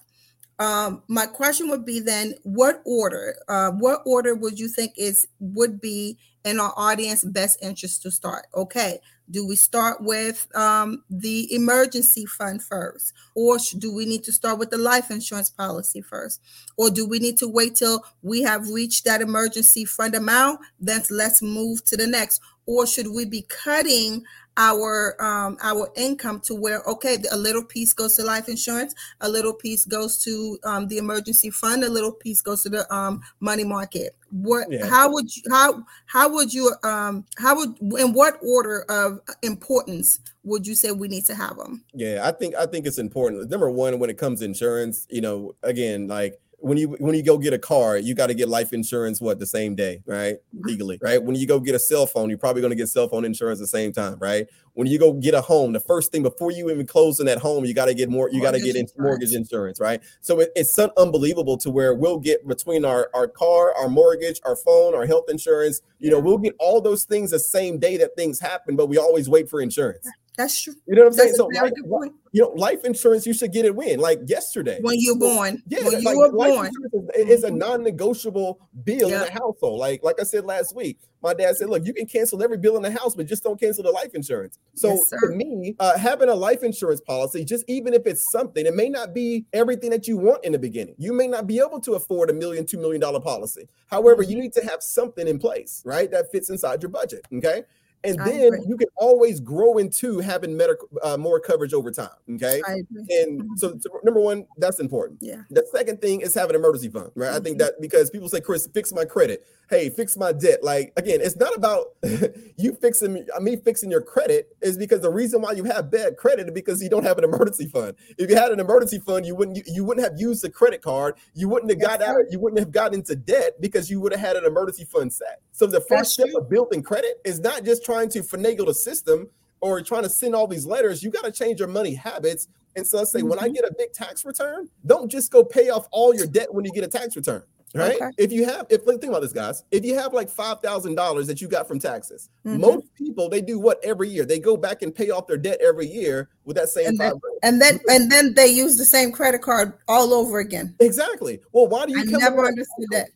Speaker 1: Um, my question would be then, what order? Uh, what order would you think is would be in our audience best interest to start? Okay, do we start with um, the emergency fund first, or do we need to start with the life insurance policy first, or do we need to wait till we have reached that emergency fund amount? Then let's move to the next, or should we be cutting our um, our income to where okay a little piece goes to life insurance a little piece goes to um, the emergency fund a little piece goes to the um, money market. What yeah. how would you how how would you um how would in what order of importance would you say we need to have them
Speaker 2: yeah i think i think it's important. Number one when it comes to insurance you know again like when you when you go get a car, you got to get life insurance what the same day, right? Mm-hmm. Legally, right? When you go get a cell phone, you're probably going to get cell phone insurance the same time, right? When you go get a home, the first thing before you even close in that home, you got to get more. You got to get in mortgage insurance, right? So it, it's so unbelievable to where we'll get between our our car, our mortgage, our phone, our health insurance. You know, we'll get all those things the same day that things happen, but we always wait for insurance.
Speaker 1: That's true.
Speaker 2: You know what I'm saying?
Speaker 1: That's
Speaker 2: So,
Speaker 1: very
Speaker 2: life, you know, life insurance, you should get it when, like yesterday.
Speaker 1: When you're born,
Speaker 2: Yeah,
Speaker 1: when
Speaker 2: like,
Speaker 1: you were
Speaker 2: life
Speaker 1: born,
Speaker 2: is a
Speaker 1: Mhm.
Speaker 2: non-negotiable bill in the household. Like, like I said last week, my dad said, "Look, you can cancel every bill in the house, but just don't cancel the life insurance." So,
Speaker 1: Yes, sir.
Speaker 2: me, uh, having a life insurance policy, just even if it's something, it may not be everything that you want in the beginning. You may not be able to afford a million, two million dollar policy. However,
Speaker 1: Mm-hmm.
Speaker 2: you need to have something in place, right, that fits inside your budget. Okay. And then you can always grow into having medical uh, more coverage over time. Okay. And so, so number one, that's important.
Speaker 1: Yeah.
Speaker 2: The second thing is having an emergency fund, right? I think
Speaker 1: Mhm.
Speaker 2: that because people say, Chris, fix my credit. Hey, fix my debt. Like again, it's not about you fixing me, me fixing your credit, is because the reason why you have bad credit is because you don't have an emergency fund. If you had an emergency fund, you wouldn't you, you wouldn't have used the credit card, you wouldn't have got out, you wouldn't have gotten into debt because you would have had an emergency fund set. So the first step of building credit is not just trying to finagle the system or trying to send all these letters. You got to change your money habits. And so I say, when I
Speaker 1: Mhm.
Speaker 2: get a big tax return, don't just go pay off all your debt when you get a tax return. Right?
Speaker 1: Okay.
Speaker 2: If you have, if think about this, guys, if you have like five thousand dollars that you got from taxes,
Speaker 1: Mhm.
Speaker 2: most people they do what every year? They go back and pay off their debt every year with that same
Speaker 1: And then- And then and then they use the same credit card all over again.
Speaker 2: Exactly. Well, why do you
Speaker 1: I never understood that.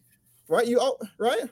Speaker 2: Right? You all right?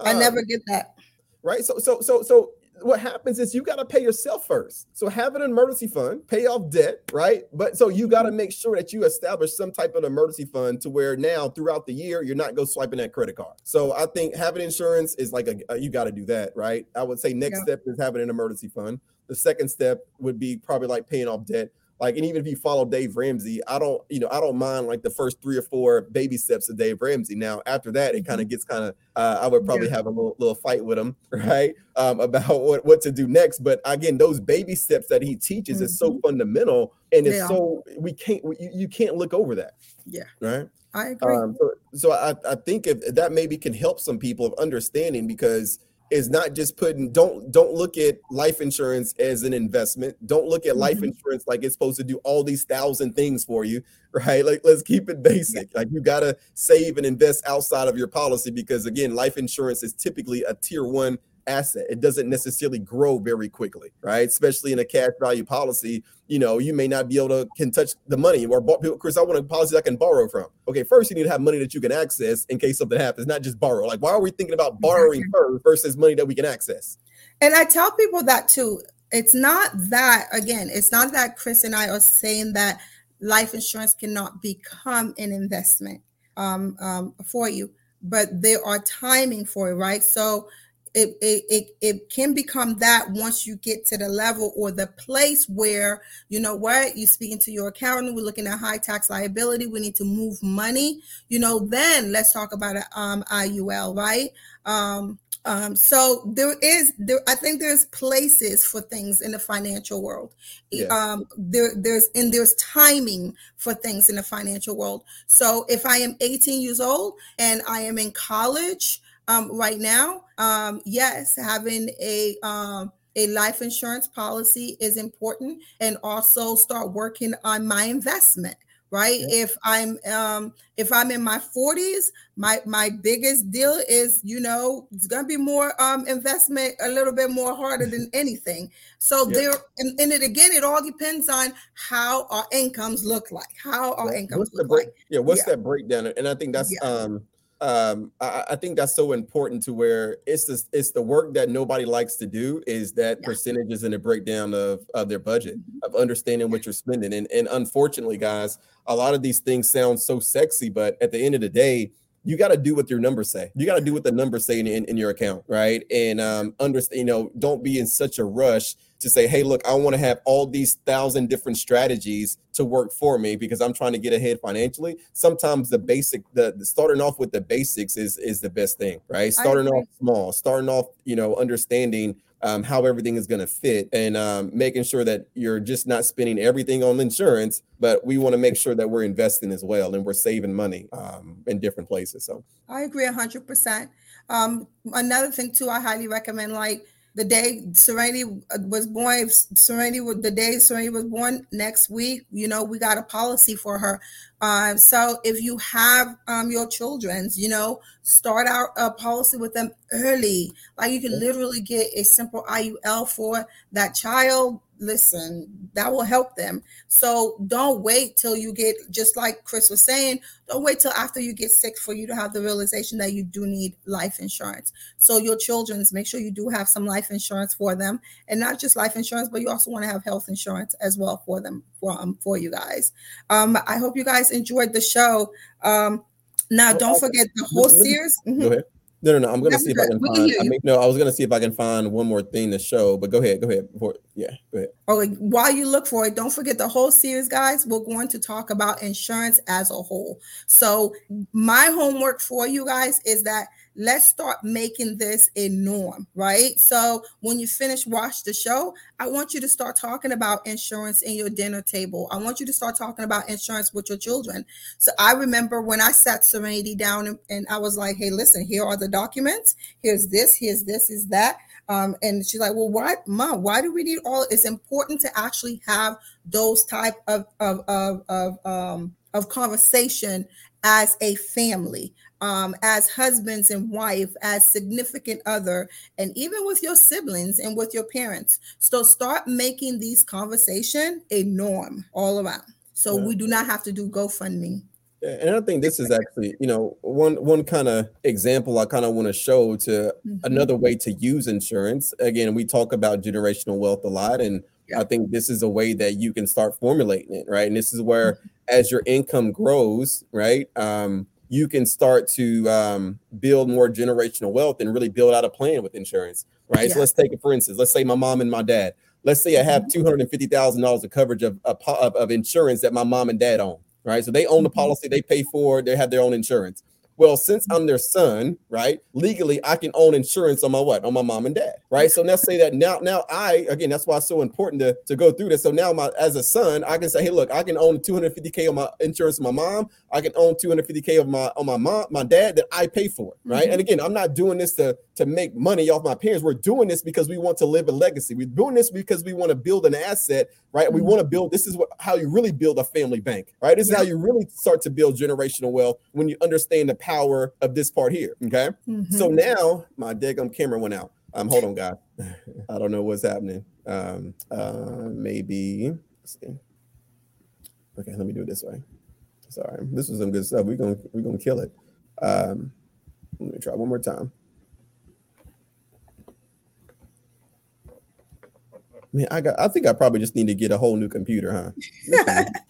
Speaker 1: I
Speaker 2: Um,
Speaker 1: never get that.
Speaker 2: right? So so so so what happens is you got to pay yourself first. So have an emergency fund, pay off debt, right? But so you got to make sure that you establish some type of emergency fund to where now throughout the year you're not go swiping that credit card. So I think having insurance is like a, a- you got to do that, right? I would say next
Speaker 1: Yeah.
Speaker 2: step is having an emergency fund. The second step would be probably like paying off debt. Like, and even if you follow Dave Ramsey, I don't, you know, I don't mind like the first three or four baby steps of Dave Ramsey. Now, after that, it kind of gets kind of, uh, I would probably
Speaker 1: Yeah.
Speaker 2: have a little, little fight with him, right? Um, about what, what to do next. But again, those baby steps that he teaches is so fundamental and it's so, we can't, we, you, you can't look over that.
Speaker 1: Yeah.
Speaker 2: Right.
Speaker 1: I agree.
Speaker 2: Um, so, so I, I think if that maybe can help some people of understanding because it's not just putting don't don't look at life insurance as an investment. Don't look at life
Speaker 1: Mhm.
Speaker 2: insurance like it's supposed to do all these thousand things for you, right? Like let's keep it basic. Like you gotta save and invest outside of your policy because again, life insurance is typically a tier one asset. It doesn't necessarily grow very quickly, right? Especially in a cash value policy, you know, you may not be able to can touch the money or bor- Chris, I want a policy I can borrow from. Okay, first you need to have money that you can access in case something happens, not just borrow. Like, why are we thinking about borrowing first versus money that we can access?
Speaker 1: And I tell people that too. It's not that, again, it's not that Chris and I are saying that life insurance cannot become an investment um, um, for you, but there are timing for it, right? So it, it, it, it can become that once you get to the level or the place where, you know what, you're speaking to your accountant, we're looking at high tax liability, we need to move money, you know, then let's talk about an um, IUL, right? Um, um, so there is there I think there's places for things in the financial world.
Speaker 2: Yeah.
Speaker 1: Um, there there's and there's timing for things in the financial world. So if I am 18 years old and I am in college um, right now, um, yes, having a um, a life insurance policy is important, and also start working on my investment. Right.
Speaker 2: Yeah.
Speaker 1: If I'm um, if I'm in my 40s, my my biggest deal is you know it's gonna be more um investment a little bit more harder than anything so
Speaker 2: Yeah.
Speaker 1: there and, and it again it all depends on how our incomes look like how our
Speaker 2: What-
Speaker 1: incomes look
Speaker 2: break?
Speaker 1: like
Speaker 2: Yeah, what's
Speaker 1: Yeah.
Speaker 2: that breakdown? And I think that's um um I, I think that's so important to where it's the it's the work that nobody likes to do is that
Speaker 1: Yeah. Mm-hmm.
Speaker 2: percentages and the breakdown of of their budget of understanding what you're spending and and unfortunately guys a lot of these things sound so sexy but at the end of the day you got to do what your numbers say you got to do what the numbers say in, in, in your account right and um understand you know don't be in such a rush to say, hey, look, I want to have all these thousand different strategies to work for me because I'm trying to get ahead financially. Sometimes the basic, the, the starting off with the basics is is the best thing, right? Starting off small, starting off, you know, understanding um, how everything is going to fit and um, making sure that you're just not spending everything on insurance, but we want to make sure that we're investing as well and we're saving money um, in different places. So
Speaker 1: i agree 100% um another thing too i highly recommend like the day Serenity was born, Serenity the day Serenity was born next week, you know, we got a policy for her. Um, so if you have um, your children's, you know, start out a policy with them early. Like you can literally get a simple IUL for that child listen, that will help them. So don't wait till you get, just like Chris was saying, don't wait till after you get sick for you to have the realization that you do need life insurance. So your children's, make sure you do have some life insurance for them, and not just life insurance, but you also want to have health insurance as well for them for um, for you guys. Um, I hope you guys enjoyed the show. Um, now, don't forget the whole series.
Speaker 2: Mm-hmm. No, no, no. I'm gonna see if I can we find. Can I mean, no, I was gonna see if I can find one more thing to show. But go ahead, go ahead. Before, yeah, go ahead.
Speaker 1: Oh, while you look for it, don't forget the whole series, guys. We're going to talk about insurance as a whole. So my homework for you guys is that let's start making this a norm, right? So when you finish watch the show, I want you to start talking about insurance in your dinner table. I want you to start talking about insurance with your children. So I remember when I sat Serenity down and, and I was like, hey, listen, here are the documents. Here's this, here's this, is that. Um, and she's like, well, why, mom, why do we need all? It's important to actually have those type of, of, of, of, um, of conversation as a family um, as husbands and wife, as significant other, and even with your siblings and with your parents. So start making these conversation a norm all around. So yeah. we do not have to do GoFundMe.
Speaker 2: And I think this is actually, you know, one one kind of example I kind of want to show to mm-hmm. another way to use insurance. Again, we talk about generational wealth a lot, and I think this is a way that you can start formulating it, right? And this is where, mm-hmm. as your income grows, right, um, you can start to um, build more generational wealth and really build out a plan with insurance, right? Yeah. So let's take it for instance. Let's say my mom and my dad. Let's say I have mm-hmm. two hundred and fifty thousand dollars of coverage of, of, of insurance that my mom and dad own, right? So they own the mm-hmm. policy, they pay for, they have their own insurance. Well, since I'm their son, right? Legally, I can own insurance on my what? On my mom and dad, right? So let's say that now, now I again, that's why it's so important to, to go through this. So now, my as a son, I can say, hey, look, I can own 250k on my insurance of my mom. I can own 250k of my on my mom, my dad that I pay for, right? Mm-hmm. And again, I'm not doing this to to make money off my parents. We're doing this because we want to live a legacy. We're doing this because we want to build an asset, right? Mm-hmm. We want to build. This is what how you really build a family bank, right? This yeah. is how you really start to build generational wealth when you understand the power of this part here. Okay. Mm-hmm. So now my daggum camera went out. Um, hold on, guys. I don't know what's happening. Um, uh, maybe. see. Okay, let me do it this way. Sorry, this was some good stuff. We're gonna we're gonna kill it. Um, let me try one more time. Man, I got. I think I probably just need to get a whole new computer, huh?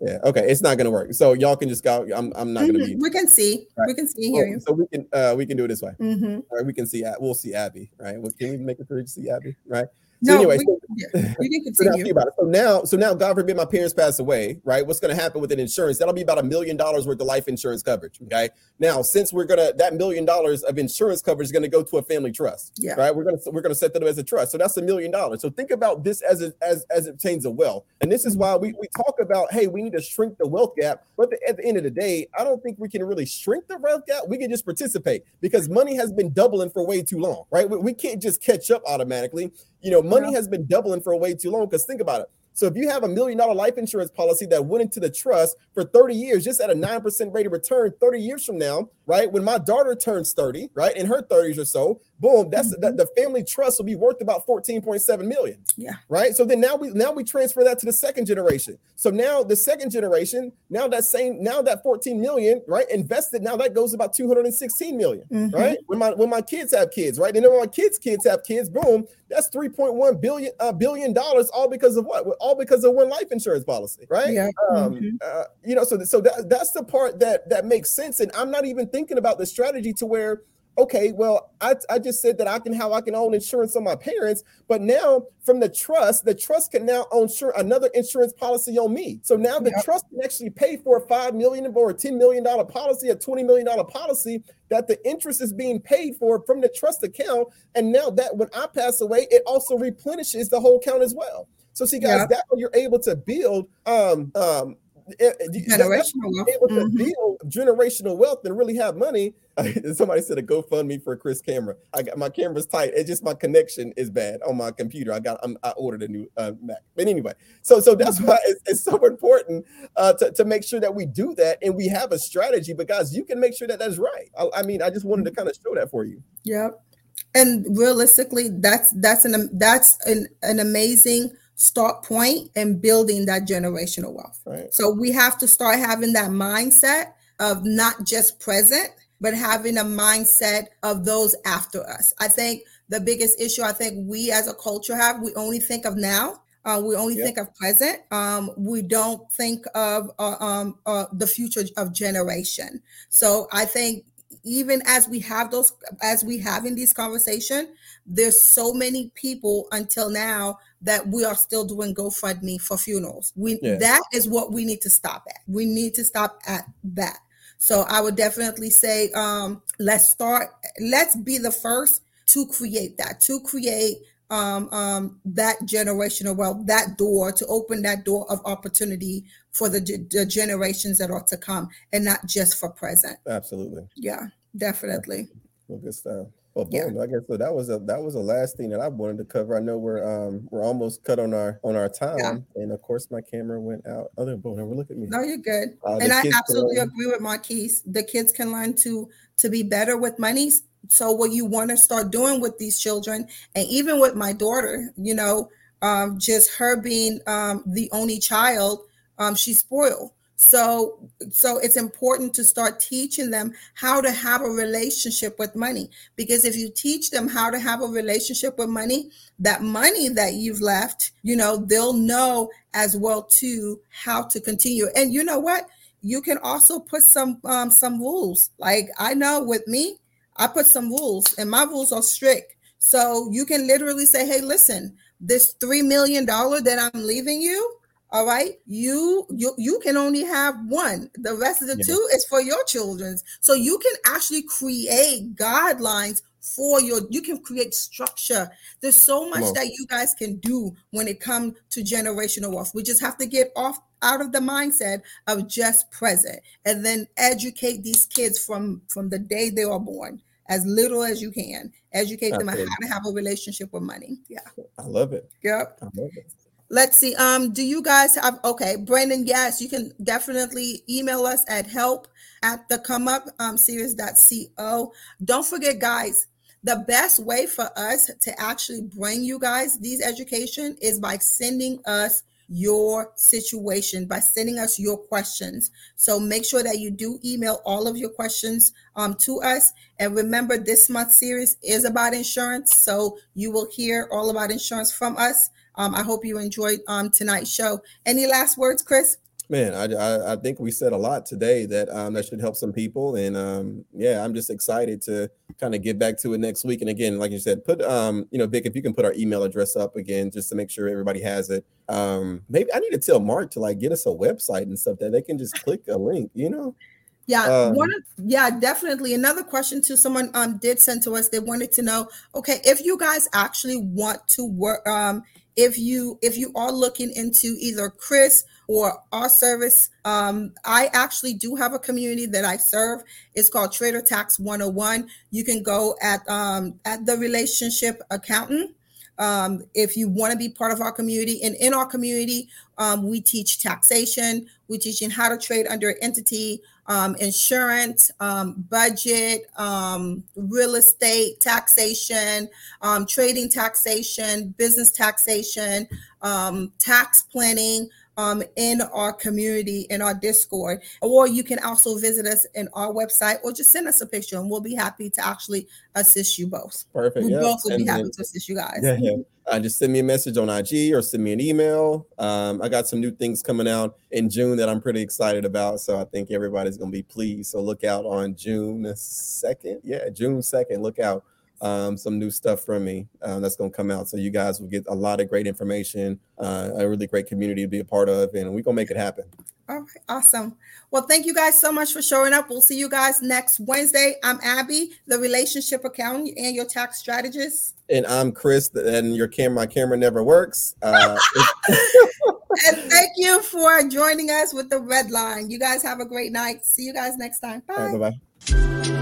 Speaker 2: Yeah. Okay. It's not gonna work. So y'all can just go. I'm. I'm not gonna be.
Speaker 1: We can see. Right. We can see here.
Speaker 2: Oh, so we can. Uh, we can do it this way. Mm-hmm. All right. We can see. We'll see Abby. Right. Well, can we make it for to see Abby? Right. So no, anyway, we, so, yeah, you can continue. so, about it. so now, so now, God forbid, my parents pass away, right? What's going to happen with an insurance? That'll be about a million dollars worth of life insurance coverage. Okay. Now, since we're gonna that million dollars of insurance coverage is going to go to a family trust, yeah. Right. We're gonna we're gonna set that up as a trust. So that's a million dollars. So think about this as a, as as it pertains to wealth. And this is mm-hmm. why we we talk about hey, we need to shrink the wealth gap. But the, at the end of the day, I don't think we can really shrink the wealth gap. We can just participate because money has been doubling for way too long, right? We, we can't just catch up automatically. You know, money yeah. has been doubling for way too long because think about it. So if you have a million dollar life insurance policy that went into the trust for 30 years, just at a 9% rate of return 30 years from now, right? When my daughter turns 30, right, in her 30s or so, boom, that's mm-hmm. the, the, family trust will be worth about 14.7 million.
Speaker 1: Yeah.
Speaker 2: Right. So then now we now we transfer that to the second generation. So now the second generation, now that same, now that 14 million, right, invested, now that goes about 216 million, mm-hmm. right? When my when my kids have kids, right? And then when my kids' kids have kids, boom, that's 3.1 billion uh, billion dollars, all because of what? All because of one life insurance policy, right? Yeah. Um, mm-hmm. uh, you know, so so that, that's the part that that makes sense. And I'm not even thinking about the strategy to where okay, well, I, I just said that I can how I can own insurance on my parents, but now from the trust, the trust can now own sure another insurance policy on me. So now the yep. trust can actually pay for a five million or a ten million dollar policy, a twenty million dollar policy that the interest is being paid for from the trust account. And now that when I pass away, it also replenishes the whole account as well. So see, guys, yep. that way you're able to build um um generational wealth. able to mm-hmm. build generational wealth and really have money. Somebody said a GoFundMe for a Chris camera. I got my camera's tight. It's just my connection is bad on my computer. I got I'm, i ordered a new uh, Mac. But anyway, so so that's why it's, it's so important uh, to to make sure that we do that and we have a strategy. But guys, you can make sure that that's right. I, I mean, I just wanted to kind of show that for you.
Speaker 1: Yep. And realistically, that's that's an that's an an amazing start point in building that generational wealth.
Speaker 2: Right.
Speaker 1: So we have to start having that mindset of not just present, but having a mindset of those after us. I think the biggest issue I think we as a culture have, we only think of now. Uh, we only yep. think of present. Um, we don't think of uh, um, uh, the future of generation. So I think even as we have those, as we have in these conversation, there's so many people until now that we are still doing GoFundMe for funerals. We yeah. that is what we need to stop at. We need to stop at that. So I would definitely say, um, let's start. Let's be the first to create that, to create um, um, that generational wealth, that door to open that door of opportunity for the, the generations that are to come, and not just for present.
Speaker 2: Absolutely.
Speaker 1: Yeah, definitely.
Speaker 2: Well, good stuff. Well, boom. Yeah. I guess so. That was a that was the last thing that I wanted to cover. I know we're um we're almost cut on our on our time, yeah. and of course my camera went out. Other boom, we're look at me.
Speaker 1: No, you're good. Uh, and I absolutely agree with Marquise. The kids can learn to to be better with money. So what you want to start doing with these children, and even with my daughter, you know, um, just her being um, the only child, um, she's spoiled. So, so it's important to start teaching them how to have a relationship with money. Because if you teach them how to have a relationship with money, that money that you've left, you know, they'll know as well too how to continue. And you know what? You can also put some um, some rules. Like I know with me, I put some rules, and my rules are strict. So you can literally say, "Hey, listen, this three million dollar that I'm leaving you." All right? You you you can only have one. The rest of the yeah. two is for your children's. So you can actually create guidelines for your you can create structure. There's so much that you guys can do when it comes to generational wealth. We just have to get off out of the mindset of just present and then educate these kids from from the day they are born as little as you can. Educate them on how to have a relationship with money. Yeah.
Speaker 2: I love it.
Speaker 1: Yep
Speaker 2: i love it
Speaker 1: Let's see. Um, do you guys have okay, Brandon? Yes, you can definitely email us at help at the come up um, series.co. Don't forget, guys, the best way for us to actually bring you guys these education is by sending us your situation by sending us your questions. So make sure that you do email all of your questions um, to us. And remember, this month series is about insurance. So you will hear all about insurance from us. Um, I hope you enjoyed um, tonight's show. Any last words, Chris?
Speaker 2: Man, I, I, I think we said a lot today that um, that should help some people, and um, yeah, I'm just excited to kind of get back to it next week. And again, like you said, put um, you know, Vic, if you can put our email address up again, just to make sure everybody has it. Um, maybe I need to tell Mark to like get us a website and stuff that they can just click a link, you know.
Speaker 1: Yeah, um, one of, yeah, definitely. Another question to someone um did send to us. They wanted to know, okay, if you guys actually want to work um if you if you are looking into either chris or our service um, i actually do have a community that i serve it's called trader tax 101 you can go at um, at the relationship accountant um, if you want to be part of our community and in our community um, we teach taxation we teach in how to trade under entity um, insurance, um, budget, um, real estate, taxation, um, trading taxation, business taxation, um, tax planning. Um, in our community, in our Discord, or you can also visit us in our website, or just send us a picture, and we'll be happy to actually assist you both.
Speaker 2: Perfect.
Speaker 1: We yeah. both will be happy to assist you guys.
Speaker 2: Yeah, yeah uh, just send me a message on IG or send me an email. Um, I got some new things coming out in June that I'm pretty excited about. So I think everybody's going to be pleased. So look out on June 2nd. Yeah, June 2nd. Look out. Um, some new stuff from me um, that's going to come out. So you guys will get a lot of great information, uh, a really great community to be a part of, and we're going to make it happen.
Speaker 1: All right, awesome. Well, thank you guys so much for showing up. We'll see you guys next Wednesday. I'm Abby, the relationship accountant and your tax strategist.
Speaker 2: And I'm Chris, and your camera, my camera never works. Uh,
Speaker 1: and thank you for joining us with the red line. You guys have a great night. See you guys next time. Bye.
Speaker 2: Right, bye bye.